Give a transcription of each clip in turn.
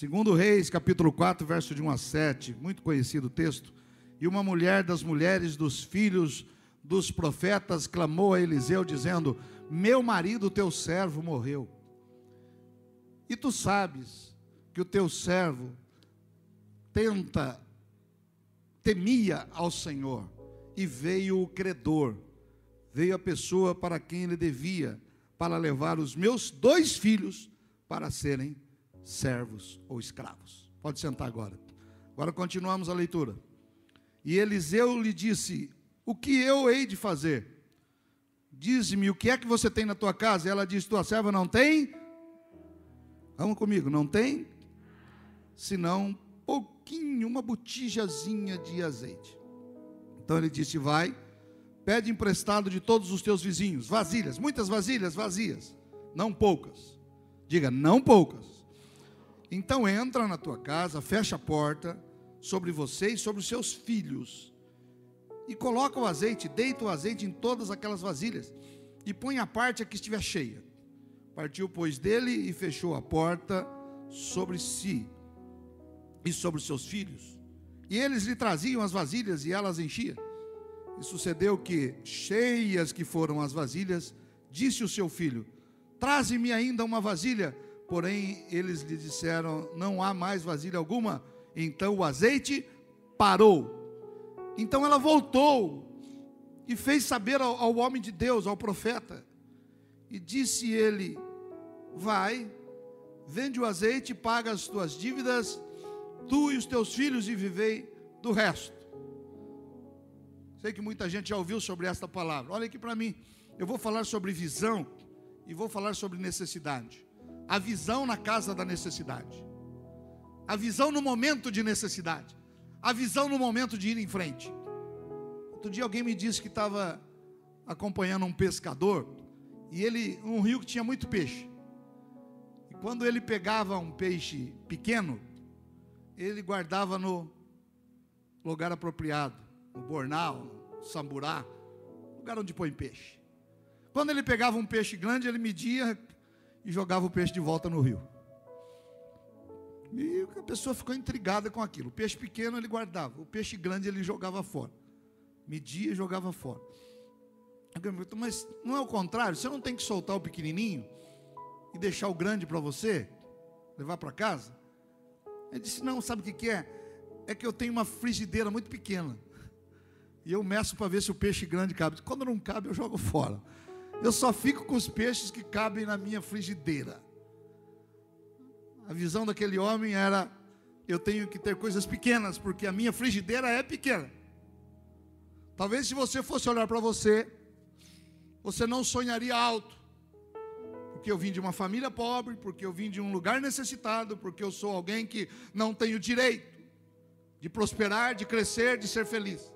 Segundo Reis, capítulo 4, verso de 1 a 7, muito conhecido o texto. E uma mulher das mulheres dos filhos dos profetas clamou a Eliseu, dizendo: Meu marido, teu servo, morreu. E tu sabes que o teu servo tenta, temia ao Senhor, e veio o credor, veio a pessoa para quem ele devia, para levar os meus dois filhos para serem servos ou escravos. Pode sentar agora. Agora continuamos a leitura. E Eliseu lhe disse: O que eu hei de fazer? Diz-me o que é que você tem na tua casa. E ela disse: Tua serva não tem? Vamos comigo, não tem? Senão pouquinho, uma botijazinha de azeite. Então ele disse: Vai, pede emprestado de todos os teus vizinhos, vasilhas, muitas vasilhas vazias, não poucas. Diga, não poucas. Então entra na tua casa, fecha a porta sobre você e sobre os seus filhos. E coloca o azeite, deita o azeite em todas aquelas vasilhas e põe a parte a que estiver cheia. Partiu, pois, dele e fechou a porta sobre si e sobre os seus filhos. E eles lhe traziam as vasilhas e elas enchiam. E sucedeu que, cheias que foram as vasilhas, disse o seu filho: Traze-me ainda uma vasilha. Porém, eles lhe disseram: Não há mais vasilha alguma. Então o azeite parou. Então ela voltou e fez saber ao, ao homem de Deus, ao profeta. E disse ele: Vai, vende o azeite, paga as tuas dívidas, tu e os teus filhos, e vivei do resto. Sei que muita gente já ouviu sobre esta palavra. Olha aqui para mim. Eu vou falar sobre visão e vou falar sobre necessidade. A visão na casa da necessidade. A visão no momento de necessidade. A visão no momento de ir em frente. Outro dia alguém me disse que estava acompanhando um pescador e ele, um rio que tinha muito peixe. E quando ele pegava um peixe pequeno, ele guardava no lugar apropriado, no bornal, no samburá, lugar onde põe peixe. Quando ele pegava um peixe grande, ele media e jogava o peixe de volta no rio. E a pessoa ficou intrigada com aquilo. O peixe pequeno ele guardava, o peixe grande ele jogava fora. Media e jogava fora. Mas não é o contrário? Você não tem que soltar o pequenininho e deixar o grande para você, levar para casa? Ele disse: Não, sabe o que, que é? É que eu tenho uma frigideira muito pequena. E eu meço para ver se o peixe grande cabe. Quando não cabe, eu jogo fora. Eu só fico com os peixes que cabem na minha frigideira. A visão daquele homem era: eu tenho que ter coisas pequenas, porque a minha frigideira é pequena. Talvez se você fosse olhar para você, você não sonharia alto. Porque eu vim de uma família pobre, porque eu vim de um lugar necessitado, porque eu sou alguém que não tenho direito de prosperar, de crescer, de ser feliz.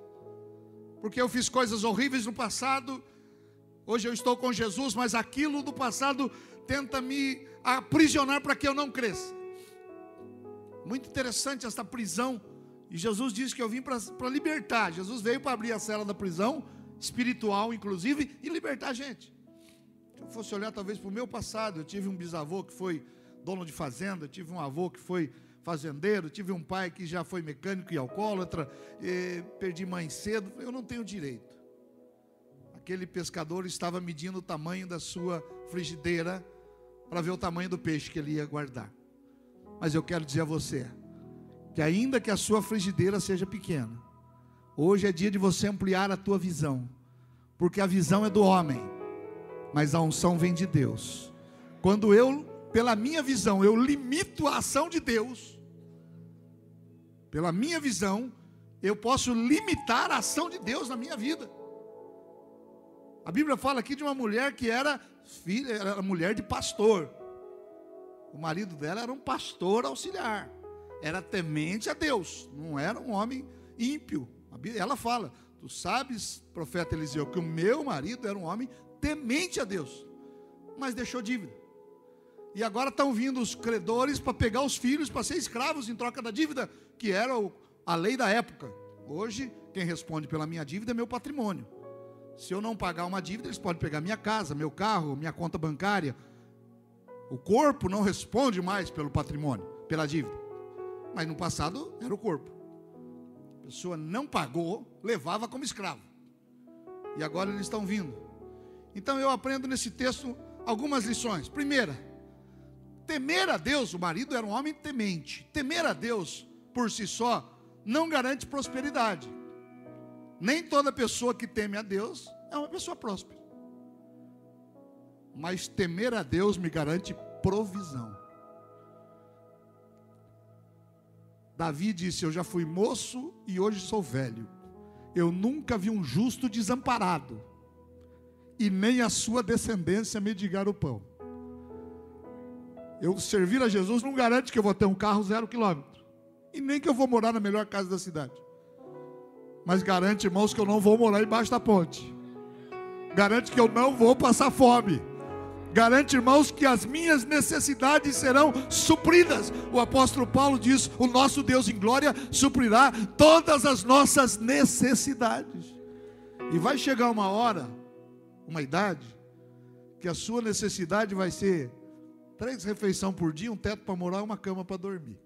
Porque eu fiz coisas horríveis no passado Hoje eu estou com Jesus, mas aquilo do passado tenta me aprisionar para que eu não cresça. Muito interessante esta prisão. E Jesus disse que eu vim para libertar. Jesus veio para abrir a cela da prisão, espiritual inclusive, e libertar a gente. Se eu fosse olhar talvez para o meu passado, eu tive um bisavô que foi dono de fazenda, tive um avô que foi fazendeiro, tive um pai que já foi mecânico e alcoólatra, e perdi mãe cedo. Eu não tenho direito aquele pescador estava medindo o tamanho da sua frigideira para ver o tamanho do peixe que ele ia guardar. Mas eu quero dizer a você que ainda que a sua frigideira seja pequena, hoje é dia de você ampliar a tua visão, porque a visão é do homem, mas a unção vem de Deus. Quando eu, pela minha visão, eu limito a ação de Deus, pela minha visão, eu posso limitar a ação de Deus na minha vida. A Bíblia fala aqui de uma mulher que era filha, era mulher de pastor. O marido dela era um pastor auxiliar. Era temente a Deus, não era um homem ímpio. Ela fala: Tu sabes, profeta Eliseu, que o meu marido era um homem temente a Deus, mas deixou dívida. E agora estão vindo os credores para pegar os filhos para ser escravos em troca da dívida, que era a lei da época. Hoje, quem responde pela minha dívida é meu patrimônio. Se eu não pagar uma dívida, eles podem pegar minha casa, meu carro, minha conta bancária. O corpo não responde mais pelo patrimônio, pela dívida. Mas no passado era o corpo. A pessoa não pagou, levava como escravo. E agora eles estão vindo. Então eu aprendo nesse texto algumas lições. Primeira, temer a Deus, o marido era um homem temente. Temer a Deus por si só não garante prosperidade. Nem toda pessoa que teme a Deus é uma pessoa próspera. Mas temer a Deus me garante provisão. Davi disse: Eu já fui moço e hoje sou velho. Eu nunca vi um justo desamparado, e nem a sua descendência mendigar o pão. Eu servir a Jesus não garante que eu vou ter um carro zero quilômetro, e nem que eu vou morar na melhor casa da cidade. Mas garante, irmãos, que eu não vou morar embaixo da ponte. Garante que eu não vou passar fome Garante, irmãos, que as minhas necessidades serão supridas. O apóstolo Paulo diz: O nosso Deus em glória suprirá todas as nossas necessidades. E vai chegar uma hora, uma idade, que a sua necessidade vai ser três refeições por dia, um teto para morar e uma cama para dormir.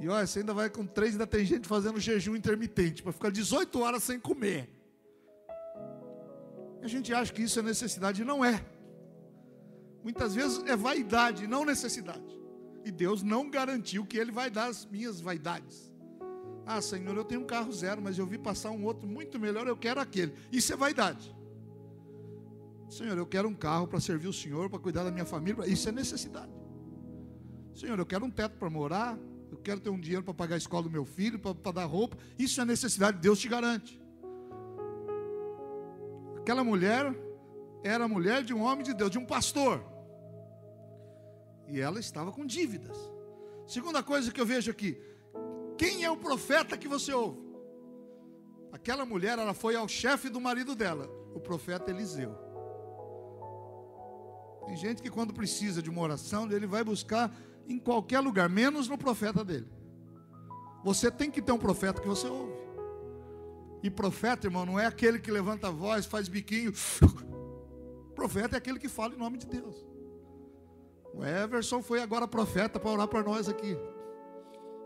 E olha, você ainda vai com três, ainda tem gente fazendo jejum intermitente, para ficar 18 horas sem comer. A gente acha que isso é necessidade, não é. Muitas vezes é vaidade, não necessidade. E Deus não garantiu que Ele vai dar as minhas vaidades. Ah, Senhor, eu tenho um carro zero, mas eu vi passar um outro muito melhor, eu quero aquele. Isso é vaidade. Senhor, eu quero um carro para servir o Senhor, para cuidar da minha família. Isso é necessidade. Senhor, eu quero um teto para morar. Eu quero ter um dinheiro para pagar a escola do meu filho, para, dar roupa. Isso é necessidade, Deus te garante. Aquela mulher era mulher de um homem de Deus, de um pastor. E ela estava com dívidas. Segunda coisa que eu vejo aqui: quem é o profeta que você ouve? Aquela mulher, ela foi ao chefe do marido dela, o profeta Eliseu. Tem gente que quando precisa de uma oração, ele vai buscar em qualquer lugar, menos no profeta dele. Você tem que ter um profeta que você ouve. E profeta, irmão, não é aquele que levanta a voz, faz biquinho. Profeta é aquele que fala em nome de Deus. O Everson foi agora profeta para orar para nós aqui.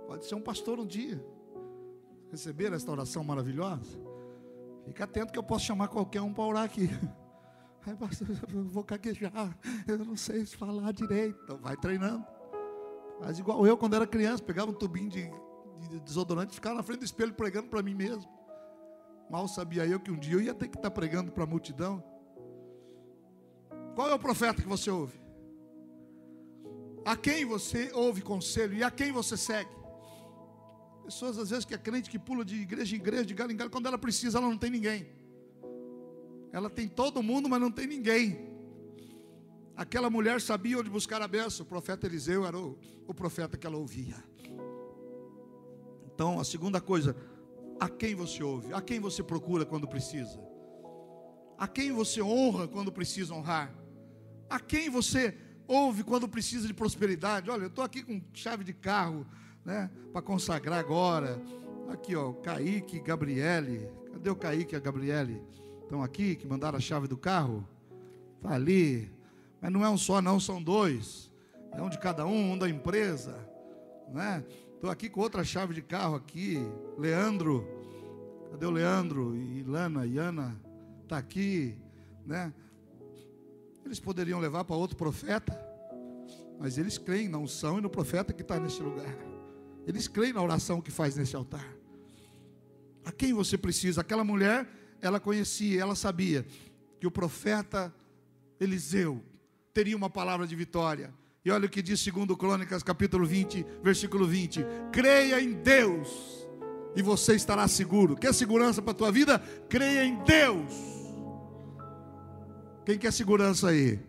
Pode ser um pastor um dia. Receber esta oração maravilhosa. Fica atento que eu posso chamar qualquer um para orar aqui. Ai, pastor, eu vou caguejar. Eu não sei falar direito. Então vai treinando. Faz igual eu quando era criança, pegava um tubinho de, de desodorante e ficava na frente do espelho pregando para mim mesmo. Mal sabia eu que um dia eu ia ter que estar pregando para a multidão. Qual é o profeta que você ouve? A quem você ouve conselho e a quem você segue? Pessoas às vezes que é crente que pula de igreja em igreja, de galho em galho, quando ela precisa, ela não tem ninguém. Ela tem todo mundo, mas não tem ninguém. Aquela mulher sabia onde buscar a bênção. O profeta Eliseu era o, o profeta que ela ouvia. Então, a segunda coisa, a quem você ouve? A quem você procura quando precisa? A quem você honra quando precisa honrar? A quem você ouve quando precisa de prosperidade? Olha, eu estou aqui com chave de carro, né? Para consagrar agora. Aqui, ó, Kaique, Gabriele. Cadê o Kaique e a Gabriele? Estão aqui, que mandaram a chave do carro? Está ali. Mas não é um só, não, são dois. É um de cada um, um da empresa. Né? Estou aqui com outra chave de carro aqui. Leandro. Cadê o Leandro? E Lana, e Ana. Está aqui. Né? Eles poderiam levar para outro profeta. Mas eles creem na unção e no profeta que está nesse lugar. Eles creem na oração que faz nesse altar. A quem você precisa? Aquela mulher, ela conhecia, ela sabia que o profeta Eliseu teria uma palavra de vitória. E olha o que diz segundo Crônicas, capítulo 20, versículo 20: Creia em Deus e você estará seguro. Quer segurança para a tua vida? Creia em Deus. Quem quer segurança aí?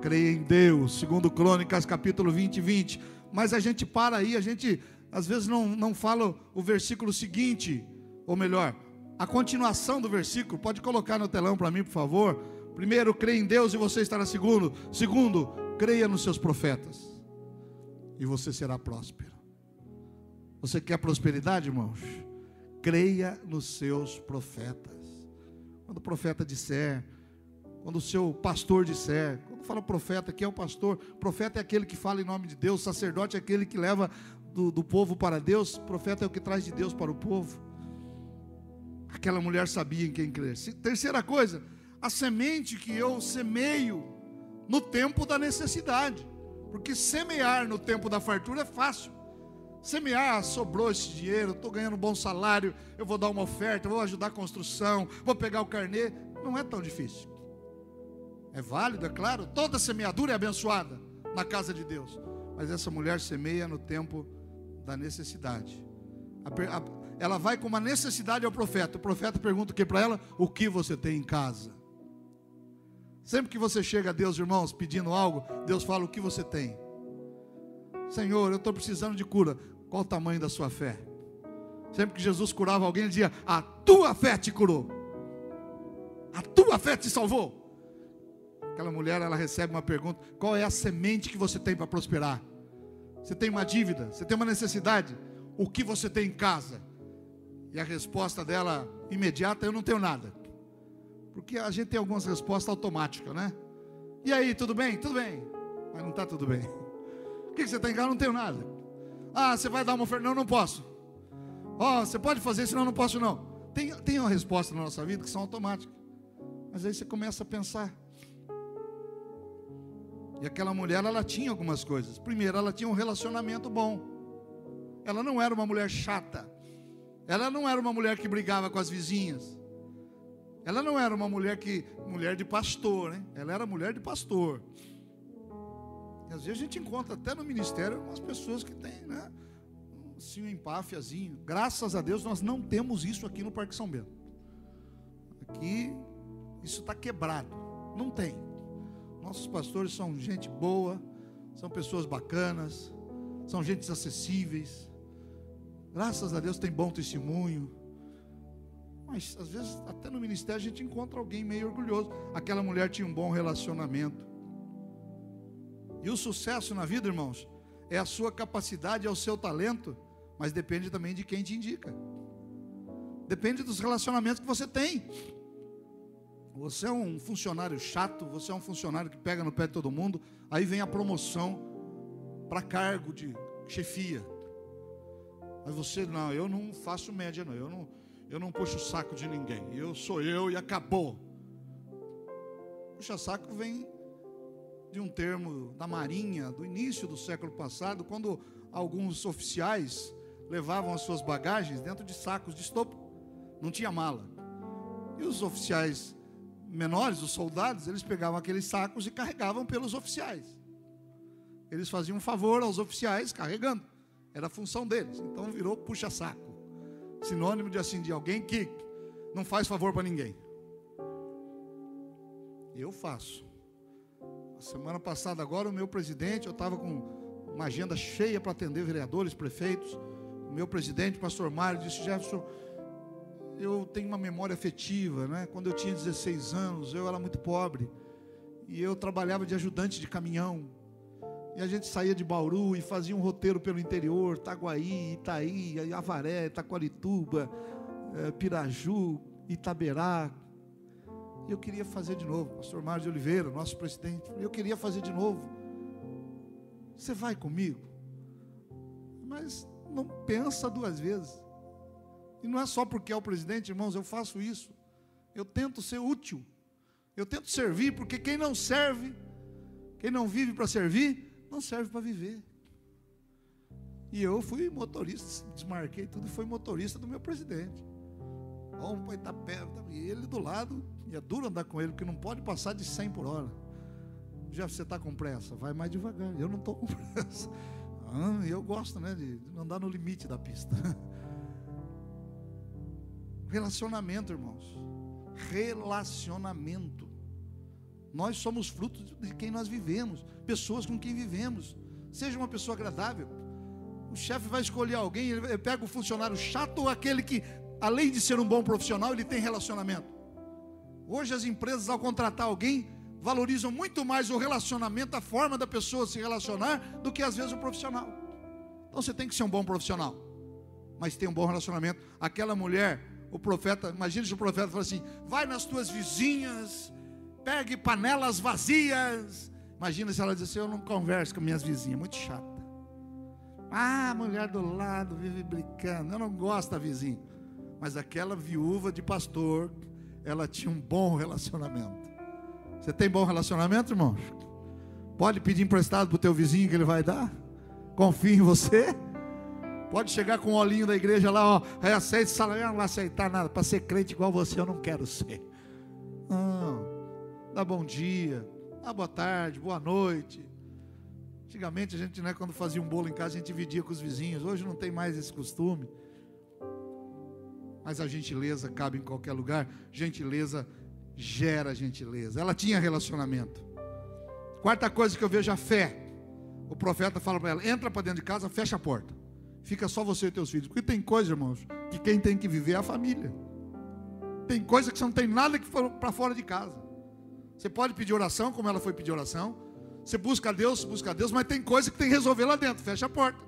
Creia em Deus, segundo Crônicas, capítulo 20, 20. Mas a gente para aí, a gente às vezes não, não fala o versículo seguinte, ou melhor, a continuação do versículo. Pode colocar no telão para mim, por favor. Primeiro, creia em Deus e você estará seguro. Segundo, creia nos seus profetas e você será próspero. Você quer prosperidade, irmãos? Creia nos seus profetas. Quando o profeta disser, Quando o seu pastor disser, quando fala profeta, que é o pastor, profeta é aquele que fala em nome de Deus, sacerdote é aquele que leva do, do povo para Deus, profeta é o que traz de Deus para o povo. Aquela mulher sabia em quem crer. Terceira coisa, a semente que eu semeio no tempo da necessidade. Porque semear no tempo da fartura é fácil. Semear, ah, sobrou esse dinheiro, estou ganhando um bom salário, eu vou dar uma oferta, vou ajudar a construção, vou pegar o carnê. Não é tão difícil. É válido, é claro. Toda semeadura é abençoada na casa de Deus. Mas essa mulher semeia no tempo da necessidade. Ela vai com uma necessidade ao profeta. O profeta pergunta o que para ela? O que você tem em casa? Sempre que você chega a Deus, irmãos, pedindo algo, Deus fala o que você tem. Senhor, eu estou precisando de cura. Qual o tamanho da sua fé? Sempre que Jesus curava alguém, ele dizia: A tua fé te curou. A tua fé te salvou. Aquela mulher, ela recebe uma pergunta: Qual é a semente que você tem para prosperar? Você tem uma dívida? Você tem uma necessidade? O que você tem em casa? E a resposta dela imediata: Eu não tenho nada. Porque a gente tem algumas respostas automáticas, né? E aí, tudo bem? Tudo bem. Mas não está tudo bem. O que você tem em casa? Não tenho nada. Ah, você vai dar uma oferta? Não, não posso. Ó, oh, você pode fazer, senão não posso não. Tem, tem uma resposta na nossa vida que são automáticas. Mas aí você começa a pensar. E aquela mulher, ela tinha algumas coisas. Primeiro, ela tinha um relacionamento bom. Ela não era uma mulher chata. Ela não era uma mulher que brigava com as vizinhas. Ela não era uma mulher que mulher de pastor, né? Ela era mulher de pastor. E às vezes a gente encontra até no ministério umas pessoas que têm, né? Assim, um empáfiazinho. Graças a Deus nós não temos isso aqui no Parque São Bento. Aqui isso está quebrado. Não tem. Nossos pastores são gente boa, são pessoas bacanas, são gente acessíveis. Graças a Deus tem bom testemunho. Mas às vezes até no ministério a gente encontra alguém meio orgulhoso. Aquela mulher tinha um bom relacionamento. E o sucesso na vida, irmãos, é a sua capacidade, é o seu talento, mas depende também de quem te indica. Depende dos relacionamentos que você tem. Você é um funcionário chato, você é um funcionário que pega no pé de todo mundo, aí vem a promoção para cargo de chefia. Mas você, não, eu não faço média, não. Eu não, eu não puxo o saco de ninguém. Eu sou eu e acabou. Puxa saco vem de um termo da Marinha, do início do século passado, quando alguns oficiais levavam as suas bagagens dentro de sacos de estopo. Não tinha mala. E os oficiais menores, os soldados, eles pegavam aqueles sacos e carregavam pelos oficiais. Eles faziam um favor aos oficiais carregando. Era a função deles. Então virou puxa-saco sinônimo de assim, de alguém que não faz favor para ninguém. Eu faço. A semana passada agora o meu presidente, eu estava com uma agenda cheia para atender vereadores, prefeitos. O meu presidente, pastor Mário, disse, Jefferson, eu tenho uma memória afetiva, né? Quando eu tinha 16 anos, eu era muito pobre. E eu trabalhava de ajudante de caminhão. E a gente saía de Bauru e fazia um roteiro pelo interior, Taguaí, Itaí, Avaré, Taquarituba, eh, Piraju, Itaberá. E eu queria fazer de novo. Pastor Mário de Oliveira, nosso presidente, eu queria fazer de novo. Você vai comigo? Mas não pensa duas vezes. E não é só porque é o presidente, irmãos, eu faço isso. Eu tento ser útil. Eu tento servir, porque quem não serve, quem não vive para servir, não serve para viver. E eu fui motorista, desmarquei tudo e fui motorista do meu presidente. Vamos para Itapé, e ele do lado, e é duro andar com ele, porque não pode passar de 100 por hora. Já você está com pressa, vai mais devagar. Eu não estou com pressa. Ah, eu gosto, né, de andar no limite da pista. Relacionamento, irmãos. Relacionamento. Nós somos frutos de quem nós vivemos, pessoas com quem vivemos. Seja uma pessoa agradável. O chefe vai escolher alguém, ele pega o funcionário chato ou aquele que, além de ser um bom profissional, ele tem relacionamento. Hoje as empresas, ao contratar alguém, valorizam muito mais o relacionamento, a forma da pessoa se relacionar, do que às vezes o profissional. Então você tem que ser um bom profissional, mas tem um bom relacionamento. Aquela mulher, o profeta, imagine se o profeta fala assim: vai nas tuas vizinhas Pegue panelas vazias. Imagina se ela diz assim: Eu não converso com minhas vizinhas, muito chata. Ah, mulher do lado vive brincando. Eu não gosto da vizinha. Mas aquela viúva de pastor, ela tinha um bom relacionamento. Você tem bom relacionamento, irmão? Pode pedir emprestado para o teu vizinho que ele vai dar? Confia em você? Pode chegar com o olhinho da igreja lá, ó, aí aceita salário, eu não vou aceitar nada. Para ser crente igual você, eu não quero ser. Não, dá bom dia, dá boa tarde, boa noite. Antigamente a gente, né, quando fazia um bolo em casa, a gente dividia com os vizinhos. Hoje não tem mais esse costume. Mas a gentileza cabe em qualquer lugar. Gentileza gera gentileza. Ela tinha relacionamento. Quarta coisa que eu vejo a fé. O profeta fala para ela: entra para dentro de casa, fecha a porta. Fica só você e teus filhos. Porque tem coisa, irmãos, que quem tem que viver é a família. Tem coisa que você não tem nada que para fora de casa. Você pode pedir oração, como ela foi pedir oração. Você busca a Deus, busca a Deus, mas tem coisa que tem que resolver lá dentro. Fecha a porta.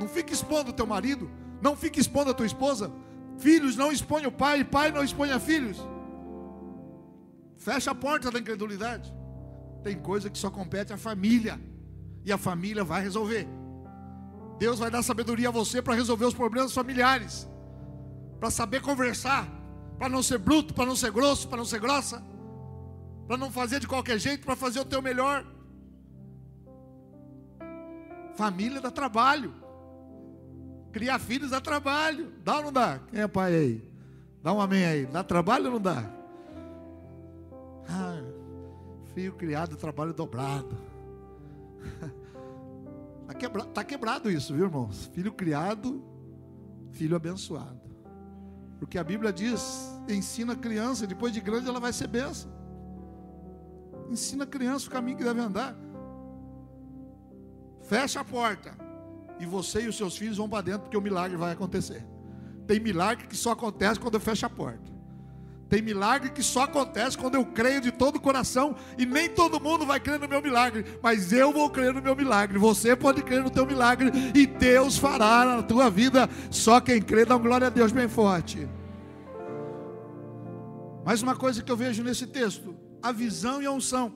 Não fique expondo o teu marido, não fique expondo a tua esposa. Filhos não expõe o pai, pai não expõe a filhos. Fecha a porta da incredulidade. Tem coisa que só compete à família. E a família vai resolver. Deus vai dar sabedoria a você para resolver os problemas familiares. Para saber conversar. Para não ser bruto, para não ser grosso, para não ser grossa. Para não fazer de qualquer jeito, para fazer o teu melhor. Família dá trabalho. Criar filhos dá trabalho. Dá ou não dá? Quem é pai aí? Dá um amém aí. Dá trabalho ou não dá? Ah, filho criado, trabalho dobrado. Está quebra, tá quebrado isso, viu, irmãos? Filho criado, filho abençoado. Porque a Bíblia diz: ensina a criança, depois de grande ela vai ser benção. Ensina a criança o caminho que deve andar. Fecha a porta. E você e os seus filhos vão para dentro, porque o milagre vai acontecer. Tem milagre que só acontece quando eu fecho a porta. Tem milagre que só acontece quando eu creio de todo o coração. E nem todo mundo vai crer no meu milagre. Mas eu vou crer no meu milagre. Você pode crer no teu milagre. E Deus fará na tua vida. Só quem crê dá glória a Deus bem forte. Mais uma coisa que eu vejo nesse texto: a visão e a unção.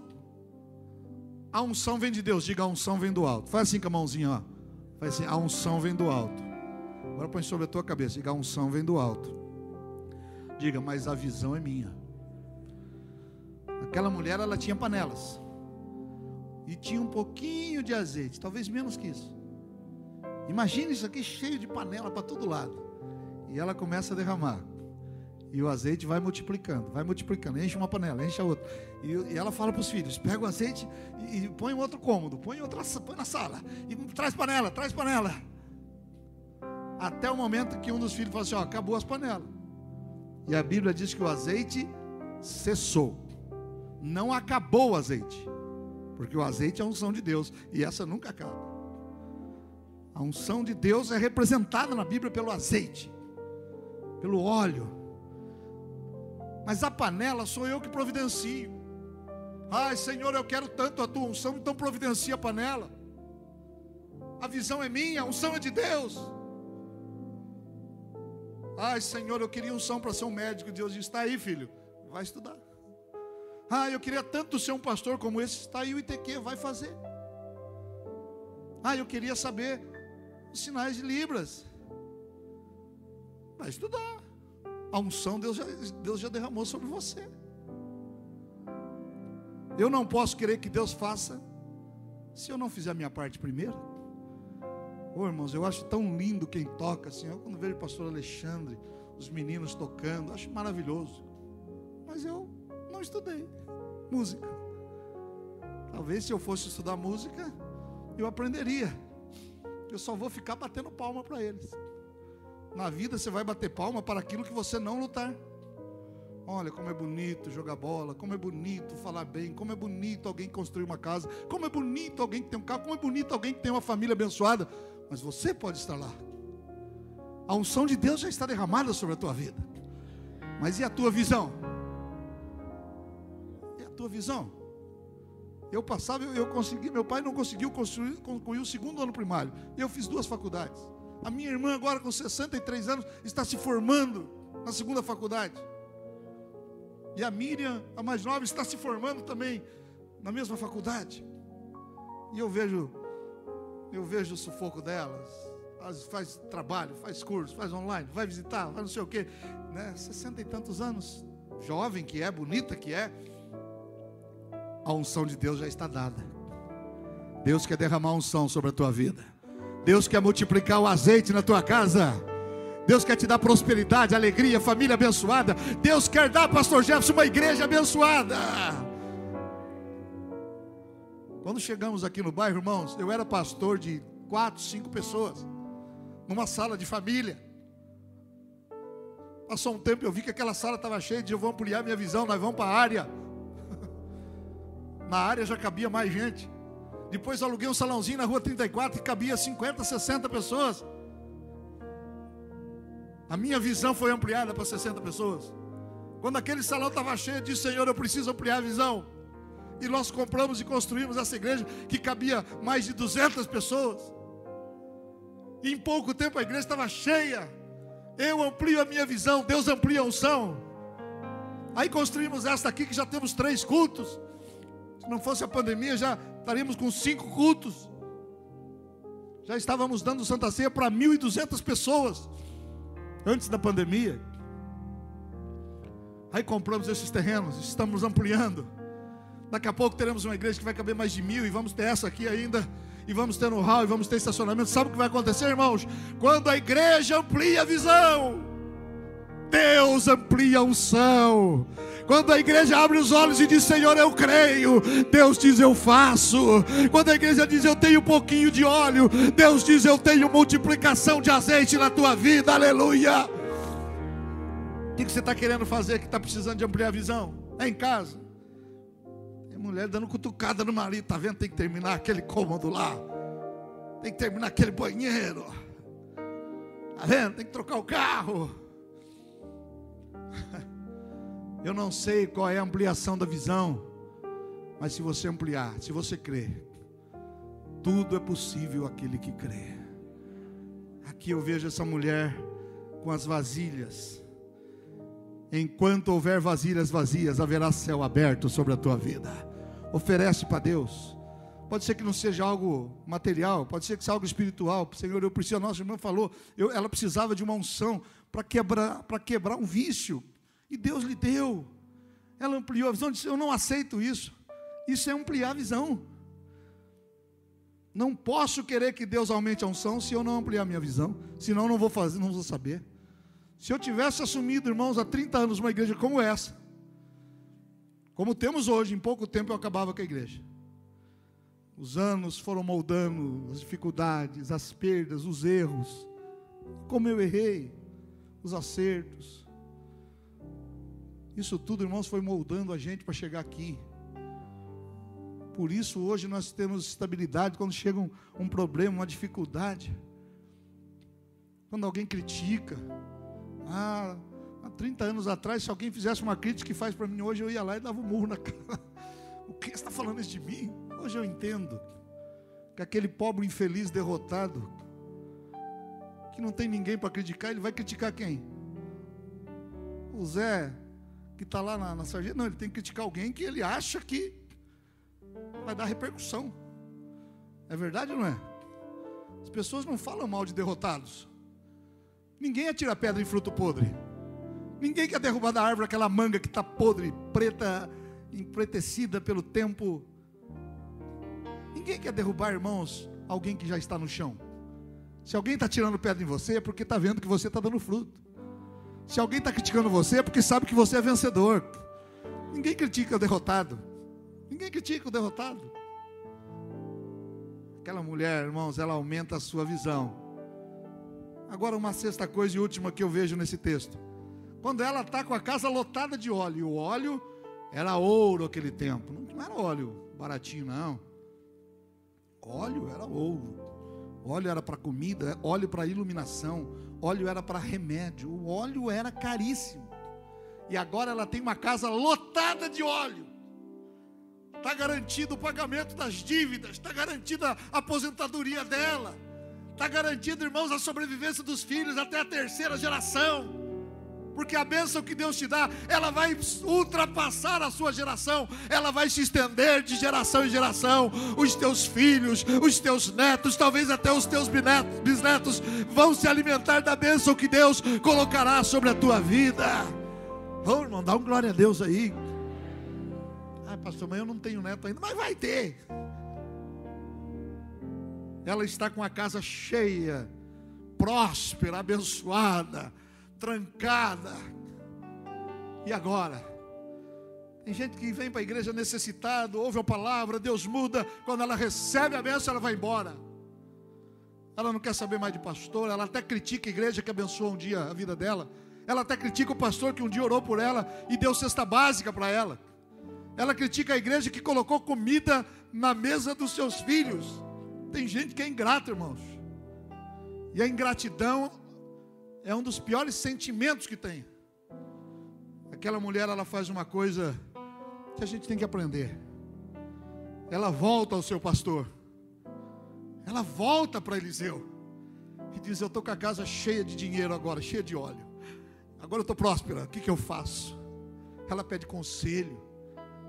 A unção vem de Deus, diga a unção vem do alto. Faz assim com a mãozinha, ó. Faz assim, a unção vem do alto. Agora põe sobre a tua cabeça, diga a unção vem do alto. Diga, mas a visão é minha. Aquela mulher, ela tinha panelas. E tinha um pouquinho de azeite, talvez menos que isso. Imagina isso aqui cheio de panela para todo lado. E ela começa a derramar. E o azeite vai multiplicando, vai multiplicando, enche uma panela, enche a outra. E, e ela fala para os filhos: pega o azeite e, e põe em outro cômodo, põe, outra, põe na sala, e traz panela, traz panela. Até o momento que um dos filhos fala assim: ó, acabou as panelas. E a Bíblia diz que o azeite cessou. Não acabou o azeite. Porque o azeite é a unção de Deus. E essa nunca acaba. A unção de Deus é representada na Bíblia pelo azeite, pelo óleo mas a panela sou eu que providencio. Ai, Senhor, eu quero tanto a tua unção, então providencia a panela. A visão é minha, a unção é de Deus. Ai, Senhor, eu queria unção para ser um médico. Deus disse: está aí, filho, vai estudar. Ai, eu queria tanto ser um pastor como esse. Está aí o ITQ, vai fazer. Ai, eu queria saber os sinais de Libras. Vai estudar a unção Deus já, Deus já derramou sobre você. Eu não posso querer que Deus faça se eu não fizer a minha parte primeiro. Oh, irmãos, eu acho tão lindo quem toca assim. Eu quando vejo o pastor Alexandre, os meninos tocando, acho maravilhoso. Mas eu não estudei música. Talvez se eu fosse estudar música, eu aprenderia. Eu só vou ficar batendo palma para eles. Na vida você vai bater palma para aquilo que você não lutar. Olha como é bonito jogar bola, como é bonito falar bem, como é bonito alguém construir uma casa, como é bonito alguém que tem um carro, como é bonito alguém que tem uma família abençoada. Mas você pode estar lá. A unção de Deus já está derramada sobre a tua vida. Mas e a tua visão? E a tua visão? Eu passava, eu, eu consegui, meu pai não conseguiu construir, concluir o segundo ano primário. Eu fiz duas faculdades. A minha irmã, agora com 63 anos, está se formando na segunda faculdade. E a Miriam, a mais nova, está se formando também na mesma faculdade. E eu vejo, eu vejo o sufoco delas. Elas faz trabalho, faz curso, faz online, vai visitar, vai não sei o quê. Né? 60 e tantos anos, jovem que é, bonita que é. A unção de Deus já está dada. Deus quer derramar unção sobre a tua vida. Deus quer multiplicar o azeite na tua casa. Deus quer te dar prosperidade, alegria, família abençoada. Deus quer dar, pastor Jefferson, uma igreja abençoada. Quando chegamos aqui no bairro, irmãos, eu era pastor de quatro, cinco pessoas, numa sala de família. Passou um tempo, eu vi que aquela sala estava cheia de eu vou ampliar minha visão, nós vamos para a área. Na área já cabia mais gente. Depois aluguei um salãozinho na rua 34 que cabia 50, 60 pessoas. A minha visão foi ampliada para 60 pessoas. Quando aquele salão estava cheio, eu disse: Senhor, eu preciso ampliar a visão. E nós compramos e construímos essa igreja que cabia mais de 200 pessoas. E em pouco tempo a igreja estava cheia. Eu amplio a minha visão, Deus amplia a unção. Aí construímos esta aqui que já temos três cultos. Se não fosse a pandemia, já estaríamos com cinco cultos. Já estávamos dando Santa Ceia para 1.200 pessoas antes da pandemia. Aí compramos esses terrenos, estamos ampliando. Daqui a pouco teremos uma igreja que vai caber mais de mil e vamos ter essa aqui ainda. E vamos ter no hall e vamos ter estacionamento. Sabe o que vai acontecer, irmãos? Quando a igreja amplia a visão, Deus amplia a unção. Quando a igreja abre os olhos e diz, Senhor, eu creio, Deus diz, eu faço. Quando a igreja diz, eu tenho um pouquinho de óleo, Deus diz, eu tenho multiplicação de azeite na tua vida, aleluia. O que você está querendo fazer que está precisando de ampliar a visão? É em casa. Tem mulher dando cutucada no marido, tá vendo? Tem que terminar aquele cômodo lá. Tem que terminar aquele banheiro. Tá vendo? Tem que trocar o carro. Eu não sei qual é a ampliação da visão, mas se você ampliar, se você crer, tudo é possível aquele que crê. Aqui eu vejo essa mulher com as vasilhas. Enquanto houver vasilhas vazias, haverá céu aberto sobre a tua vida. Oferece para Deus. Pode ser que não seja algo material, pode ser que seja algo espiritual. Senhor, eu preciso, a nossa irmã falou, eu, ela precisava de uma unção para quebrar, quebrar um vício. E Deus lhe deu. Ela ampliou a visão, disse: Eu não aceito isso. Isso é ampliar a visão. Não posso querer que Deus aumente a unção se eu não ampliar a minha visão. Senão não vou fazer, não vou saber. Se eu tivesse assumido, irmãos, há 30 anos uma igreja como essa, como temos hoje, em pouco tempo eu acabava com a igreja. Os anos foram moldando as dificuldades, as perdas, os erros. Como eu errei, os acertos. Isso tudo, irmãos, foi moldando a gente para chegar aqui. Por isso, hoje nós temos estabilidade quando chega um, um problema, uma dificuldade. Quando alguém critica. Ah, há 30 anos atrás, se alguém fizesse uma crítica que faz para mim hoje, eu ia lá e dava um murro na cara. O que está falando isso de mim? Hoje eu entendo que aquele pobre infeliz derrotado, que não tem ninguém para criticar, ele vai criticar quem? O Zé que está lá na, na sarjeta. Não, ele tem que criticar alguém que ele acha que vai dar repercussão. É verdade ou não é? As pessoas não falam mal de derrotados. Ninguém atira pedra em fruto podre. Ninguém quer derrubar da árvore aquela manga que está podre, preta, empretecida pelo tempo. Ninguém quer derrubar, irmãos, alguém que já está no chão. Se alguém está tirando pedra em você, é porque está vendo que você está dando fruto. Se alguém está criticando você, é porque sabe que você é vencedor. Ninguém critica o derrotado. Ninguém critica o derrotado. Aquela mulher, irmãos, ela aumenta a sua visão. Agora, uma sexta coisa e última que eu vejo nesse texto. Quando ela está com a casa lotada de óleo, e o óleo era ouro aquele tempo, não era óleo baratinho, não. Óleo era ouro. Óleo era para comida, óleo para iluminação, óleo era para remédio, o óleo era caríssimo. E agora ela tem uma casa lotada de óleo. Está garantido o pagamento das dívidas, está garantida a aposentadoria dela, está garantido, irmãos, a sobrevivência dos filhos até a terceira geração. Porque a bênção que Deus te dá, ela vai ultrapassar a sua geração, ela vai se estender de geração em geração. Os teus filhos, os teus netos, talvez até os teus bisnetos, vão se alimentar da bênção que Deus colocará sobre a tua vida. Oh, irmão, dá um glória a Deus aí. Ah, pastor, mas eu não tenho neto ainda, mas vai ter. Ela está com a casa cheia, próspera, abençoada trancada. E agora? Tem gente que vem para a igreja necessitado, ouve a palavra, Deus muda, quando ela recebe a bênção, ela vai embora. Ela não quer saber mais de pastor, ela até critica a igreja que abençoou um dia a vida dela. Ela até critica o pastor que um dia orou por ela e deu cesta básica para ela. Ela critica a igreja que colocou comida na mesa dos seus filhos. Tem gente que é ingrata, irmãos. E a ingratidão é um dos piores sentimentos que tem. Aquela mulher, ela faz uma coisa que a gente tem que aprender. Ela volta ao seu pastor. Ela volta para Eliseu. E diz: Eu estou com a casa cheia de dinheiro agora, cheia de óleo. Agora eu estou próspera. O que, que eu faço? Ela pede conselho.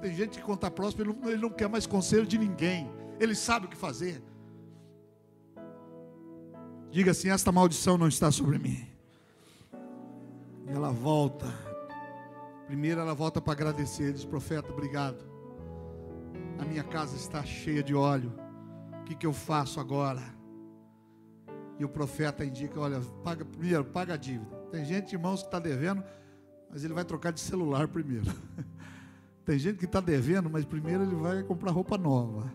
Tem gente que, quando está próspero, ele não, ele não quer mais conselho de ninguém. Ele sabe o que fazer. Diga assim: Esta maldição não está sobre mim. E ela volta. Primeiro ela volta para agradecer. Diz, profeta, obrigado. A minha casa está cheia de óleo. O que, que eu faço agora? E o profeta indica: olha, paga, primeiro, paga a dívida. Tem gente, irmãos, que está devendo, mas ele vai trocar de celular primeiro. Tem gente que está devendo, mas primeiro ele vai comprar roupa nova.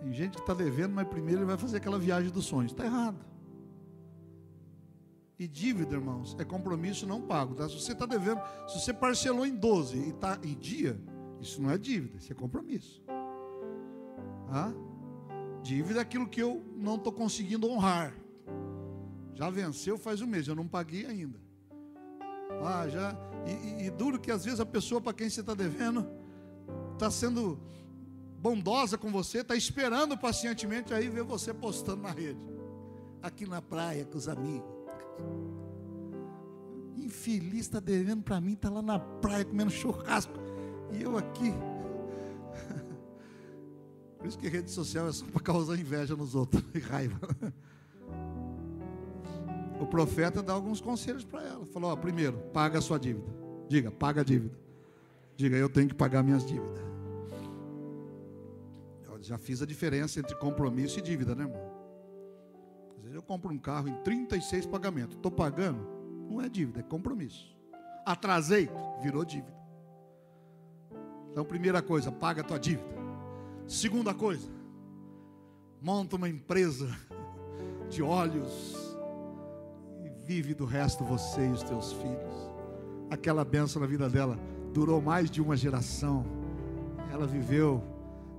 Tem gente que está devendo, mas primeiro ele vai fazer aquela viagem dos sonhos. Está errado. E dívida, irmãos, é compromisso não pago. Tá? Se você está devendo, se você parcelou em 12 e está em dia, isso não é dívida, isso é compromisso. Ah? Dívida é aquilo que eu não estou conseguindo honrar. Já venceu faz um mês, eu não paguei ainda. Ah, já. E, e, e duro que às vezes a pessoa para quem você está devendo está sendo bondosa com você, está esperando pacientemente aí ver você postando na rede. Aqui na praia com os amigos. Infeliz está devendo para mim, está lá na praia comendo churrasco. E eu aqui. Por isso que rede social é só para causar inveja nos outros e raiva. O profeta dá alguns conselhos para ela. Falou: ó, primeiro, paga a sua dívida. Diga, paga a dívida. Diga, eu tenho que pagar minhas dívidas. Eu já fiz a diferença entre compromisso e dívida, né, irmão? Eu compro um carro em 36 pagamentos. Estou pagando? Não é dívida, é compromisso. Atrasei? Virou dívida. Então, primeira coisa, paga a tua dívida. Segunda coisa, monta uma empresa de óleos e vive do resto você e os teus filhos. Aquela benção na vida dela durou mais de uma geração. Ela viveu,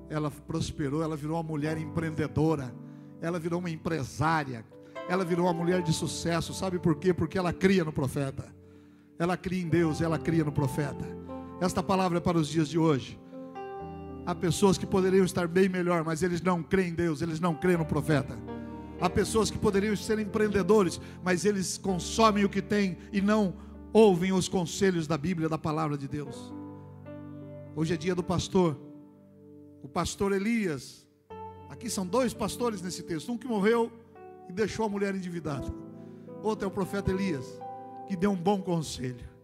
ela prosperou, ela virou uma mulher empreendedora ela virou uma empresária, ela virou uma mulher de sucesso. Sabe por quê? Porque ela cria no profeta. Ela cria em Deus, ela cria no profeta. Esta palavra é para os dias de hoje. Há pessoas que poderiam estar bem melhor, mas eles não creem em Deus, eles não creem no profeta. Há pessoas que poderiam ser empreendedores, mas eles consomem o que têm e não ouvem os conselhos da Bíblia, da palavra de Deus. Hoje é dia do pastor. O pastor Elias Aqui são dois pastores nesse texto: um que morreu e deixou a mulher endividada, outro é o profeta Elias, que deu um bom conselho.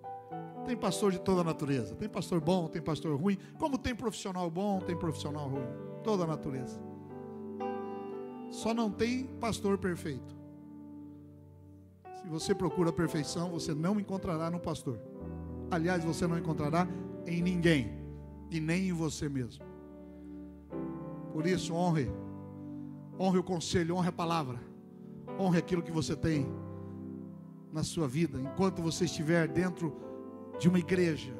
Tem pastor de toda a natureza, tem pastor bom, tem pastor ruim, como tem profissional bom, tem profissional ruim, toda a natureza. Só não tem pastor perfeito. Se você procura a perfeição, você não encontrará no pastor. Aliás, você não encontrará em ninguém e nem em você mesmo. Por isso, honre. Honre o conselho, honre a palavra. Honre aquilo que você tem na sua vida. Enquanto você estiver dentro de uma igreja,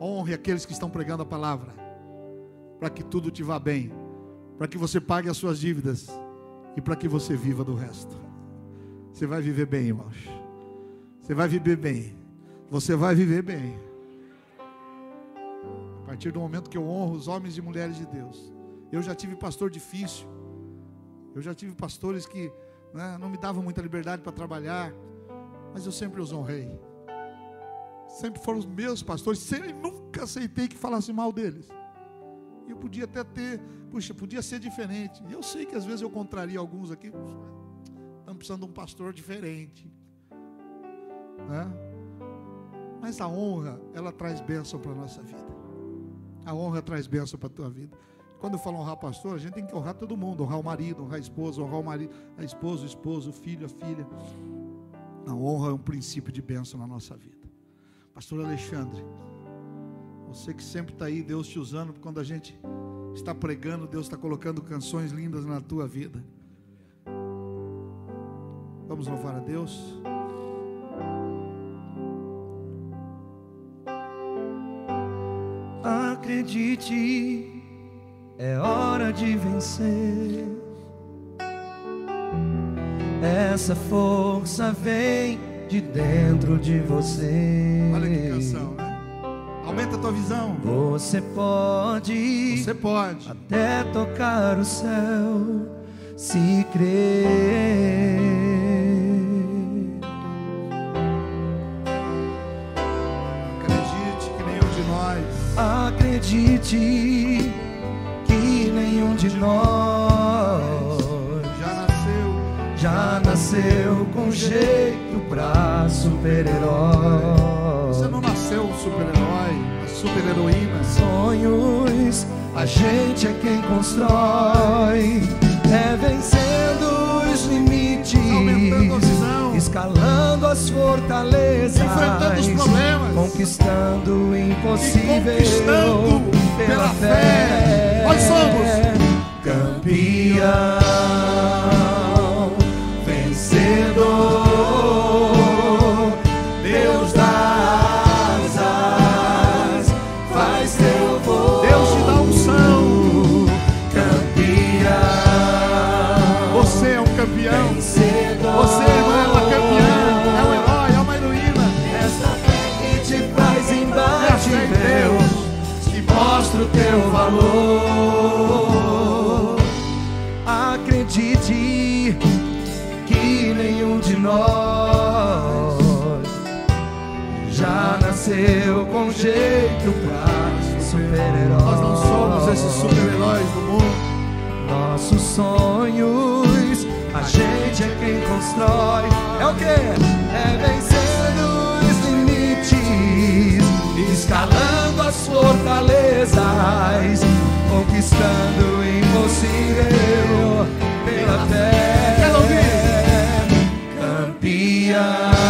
honre aqueles que estão pregando a palavra. Para que tudo te vá bem. Para que você pague as suas dívidas. E para que você viva do resto. Você vai viver bem, irmãos. Você vai viver bem. Você vai viver bem. A partir do momento que eu honro os homens e mulheres de Deus eu já tive pastor difícil. Eu já tive pastores que né, não me davam muita liberdade para trabalhar. Mas eu sempre os honrei. sempre foram os meus pastores, sempre, nunca aceitei que falasse mal deles. Eu podia até ter, puxa, podia ser diferente. Eu sei que às vezes eu contraria alguns aqui, estamos precisando de um pastor diferente. Né? Mas a honra, ela traz bênção para a nossa vida. A honra traz bênção para a tua vida. Quando eu falo honrar pastor, a gente tem que honrar todo mundo, honrar o marido, honrar a esposa, honrar o marido, a esposa, o esposo, o filho, a filha. A honra é um princípio de bênção na nossa vida. Pastor Alexandre, você que sempre está aí, Deus te usando, quando a gente está pregando, Deus está colocando canções lindas na tua vida. Vamos louvar a Deus. Acredite, é hora de vencer. Essa força vem de dentro de você. Olha que canção, né? Aumenta a tua visão. Você pode, Você pode. até tocar o céu, se crer. Nós já nasceu. já nasceu com jeito pra super-herói. Você não nasceu um super-herói, super-heroína. Sonhos, a gente é quem constrói. É vencendo os limites, Aumentando a visão. escalando as fortalezas, Enfrentando os problemas. conquistando o impossível conquistando pela fé. Nós somos campeão, nasceu com jeito pra super-herói. Nós não somos esses super-heróis do mundo. Nossos sonhos, a gente é quem constrói. É o que? É vencendo os limites, escalando as fortalezas, conquistando o impossível pela fé. Campeão,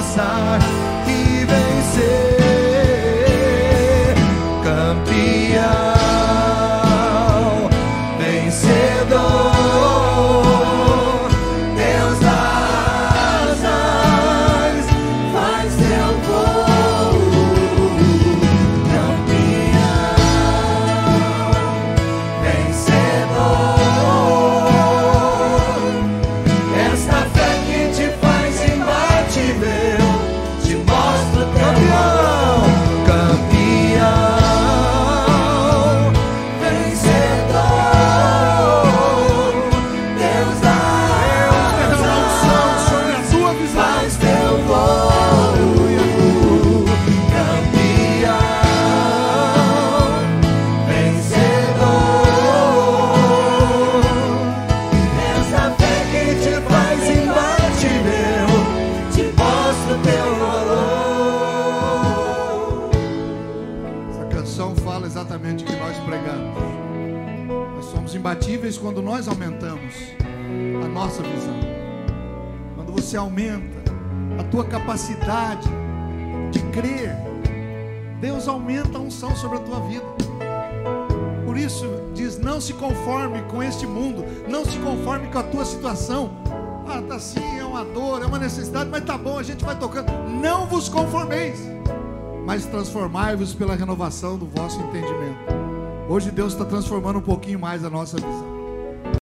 ultrapassar tua capacidade de crer, Deus aumenta a unção sobre a tua vida. Por isso, diz: não se conforme com este mundo, não se conforme com a tua situação. Ah, tá assim, é uma dor, é uma necessidade, mas tá bom, a gente vai tocando. Não vos conformeis, mas transformai-vos pela renovação do vosso entendimento. Hoje Deus está transformando um pouquinho mais a nossa visão.